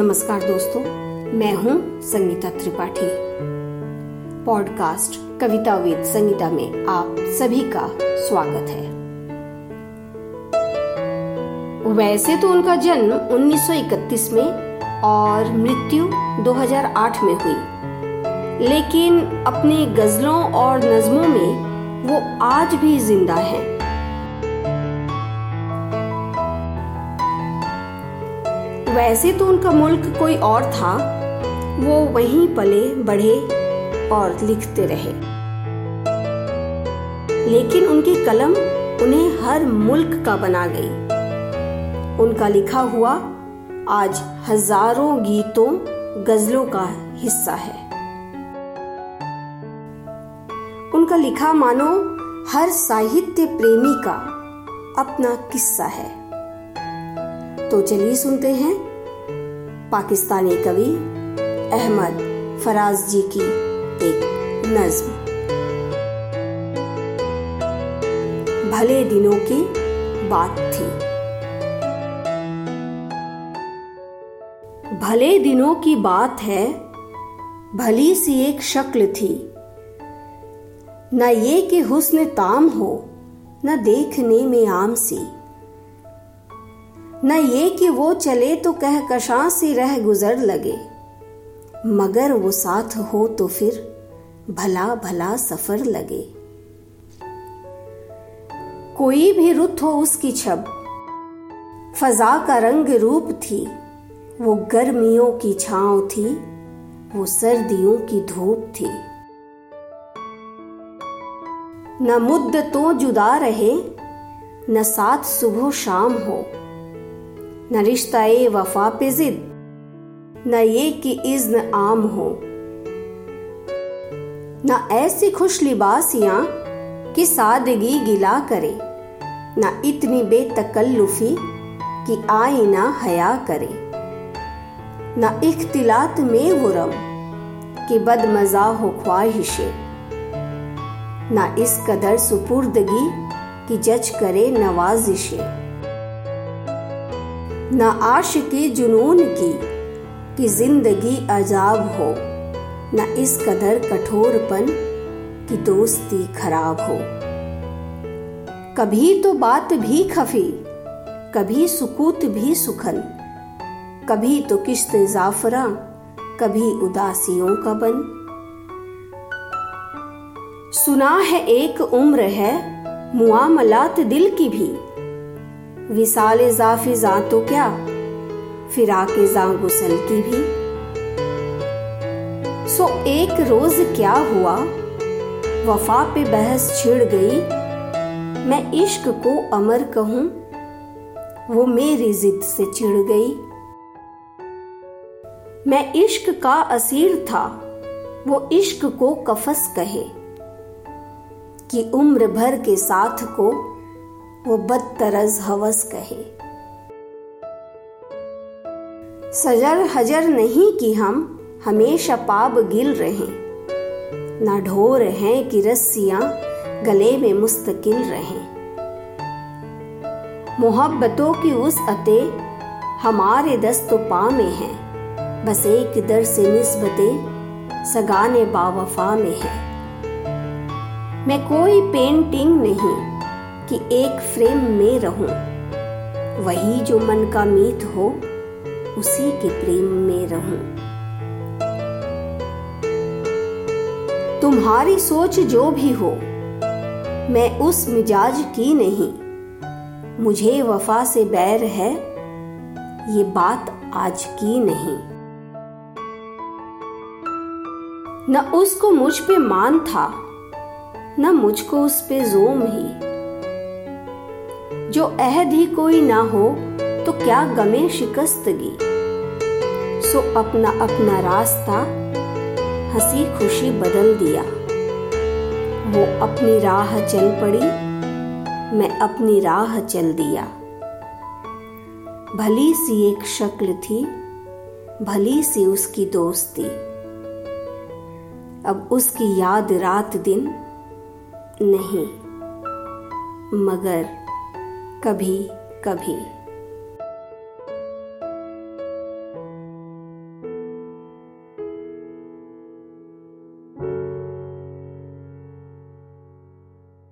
नमस्कार दोस्तों, मैं हूँ संगीता त्रिपाठी। पॉडकास्ट कविता विद संगीता में आप सभी का स्वागत है। वैसे तो उनका जन्म 1931 में और मृत्यु 2008 में हुई। लेकिन अपनी गजलों और नज्मों में वो आज भी ज़िंदा हैं। वैसे तो उनका मुल्क कोई और था। वो वहीं पले, बढ़े और लिखते रहे। लेकिन उनकी कलम उन्हें हर मुल्क का बना गई। उनका लिखा हुआ आज हज़ारों गीतों, गजलों का हिस्सा है। उनका लिखा मानो हर साहित्य प्रेमी का अपना किस्सा है। तो चलिए सुनते हैं। पाकिस्तानी कवि अहमद फराज जी की एक नज्म। भले दिनों की बात थी। भले दिनों की बात है, भली सी एक शक्ल थी। न ये कि हुस्न ताम हो, न देखने में आम सी। न ये कि वो चले तो कह कशा से रह गुजर लगे। मगर वो साथ हो तो फिर भला भला सफ़र लगे। कोई भी रुत हो उसकी छब। फजा का रंग रूप थी। वो गर्मियों की छांव थी। वो सर्दियों की धूप थी। न मुद्दतों जुदा रहे, न साथ सुबह शाम हो। न रिश्ता वफा पे जिद। न ये कि इज्न आम हो। न ऐसी खुश लिबासियाँ कि सादगी गिला करे। न इतनी बेतकल्लुफी कि आए ना हया करे। न इख्तिलात में वो रम कि बदमजा हो ख्वाहिशे। न इस कदर सुपुर्दगी कि जज करे नवाजिशे। न आश की जुनून की, कि ज़िंदगी अजाब हो। न इस कदर कठोरपन कि दोस्ती खराब हो। कभी तो बात भी खफी, कभी सुकूत भी सुखन। कभी तो किश्त जाफरा, कभी उदासियों का बन। सुना है एक उम्र है मुआमलात दिल की भी। विसाल जाफी जा तो क्या? फिराके जा गुसल की भी। सो एक रोज क्या हुआ? वफा पे बहस छिड़ गई। मैं इश्क को अमर कहूँ, वो मेरी जिद से चिढ़ गई। मैं इश्क का असीर था, वो इश्क को कफस कहे। कि उम्र भर के साथ को वो बदतरज हवस कहे। सजर हजर नहीं कि हम हमेशा पाप गिल रहे। ना ढोर हैं कि रस्सियाँ गले में मुस्तकिल रहे। मोहब्बतों की उस अते हमारे दस्तो पा में है। बस एक दर से निस्बते सगाने बावफा में है। मैं कोई पेंटिंग नहीं कि एक फ्रेम में रहूँ। वही जो मन का मीत हो, उसी के प्रेम में रहूँ। तुम्हारी सोच जो भी हो, मैं उस मिजाज की नहीं। मुझे वफा से बैर है, ये बात आज की नहीं। न उसको मुझ पे मान था, न मुझको उस पे जोम ही। जो अहद ही कोई ना हो तो क्या गमे शिकस्तगी सो अपना अपना रास्ता, हँसी खुशी बदल दिया। वो अपनी राह चल पड़ी, मैं अपनी राह चल दिया। भली सी एक शक्ल थी, भली सी उसकी दोस्ती। अब उसकी याद रात दिन नहीं, मगर कभी कभी।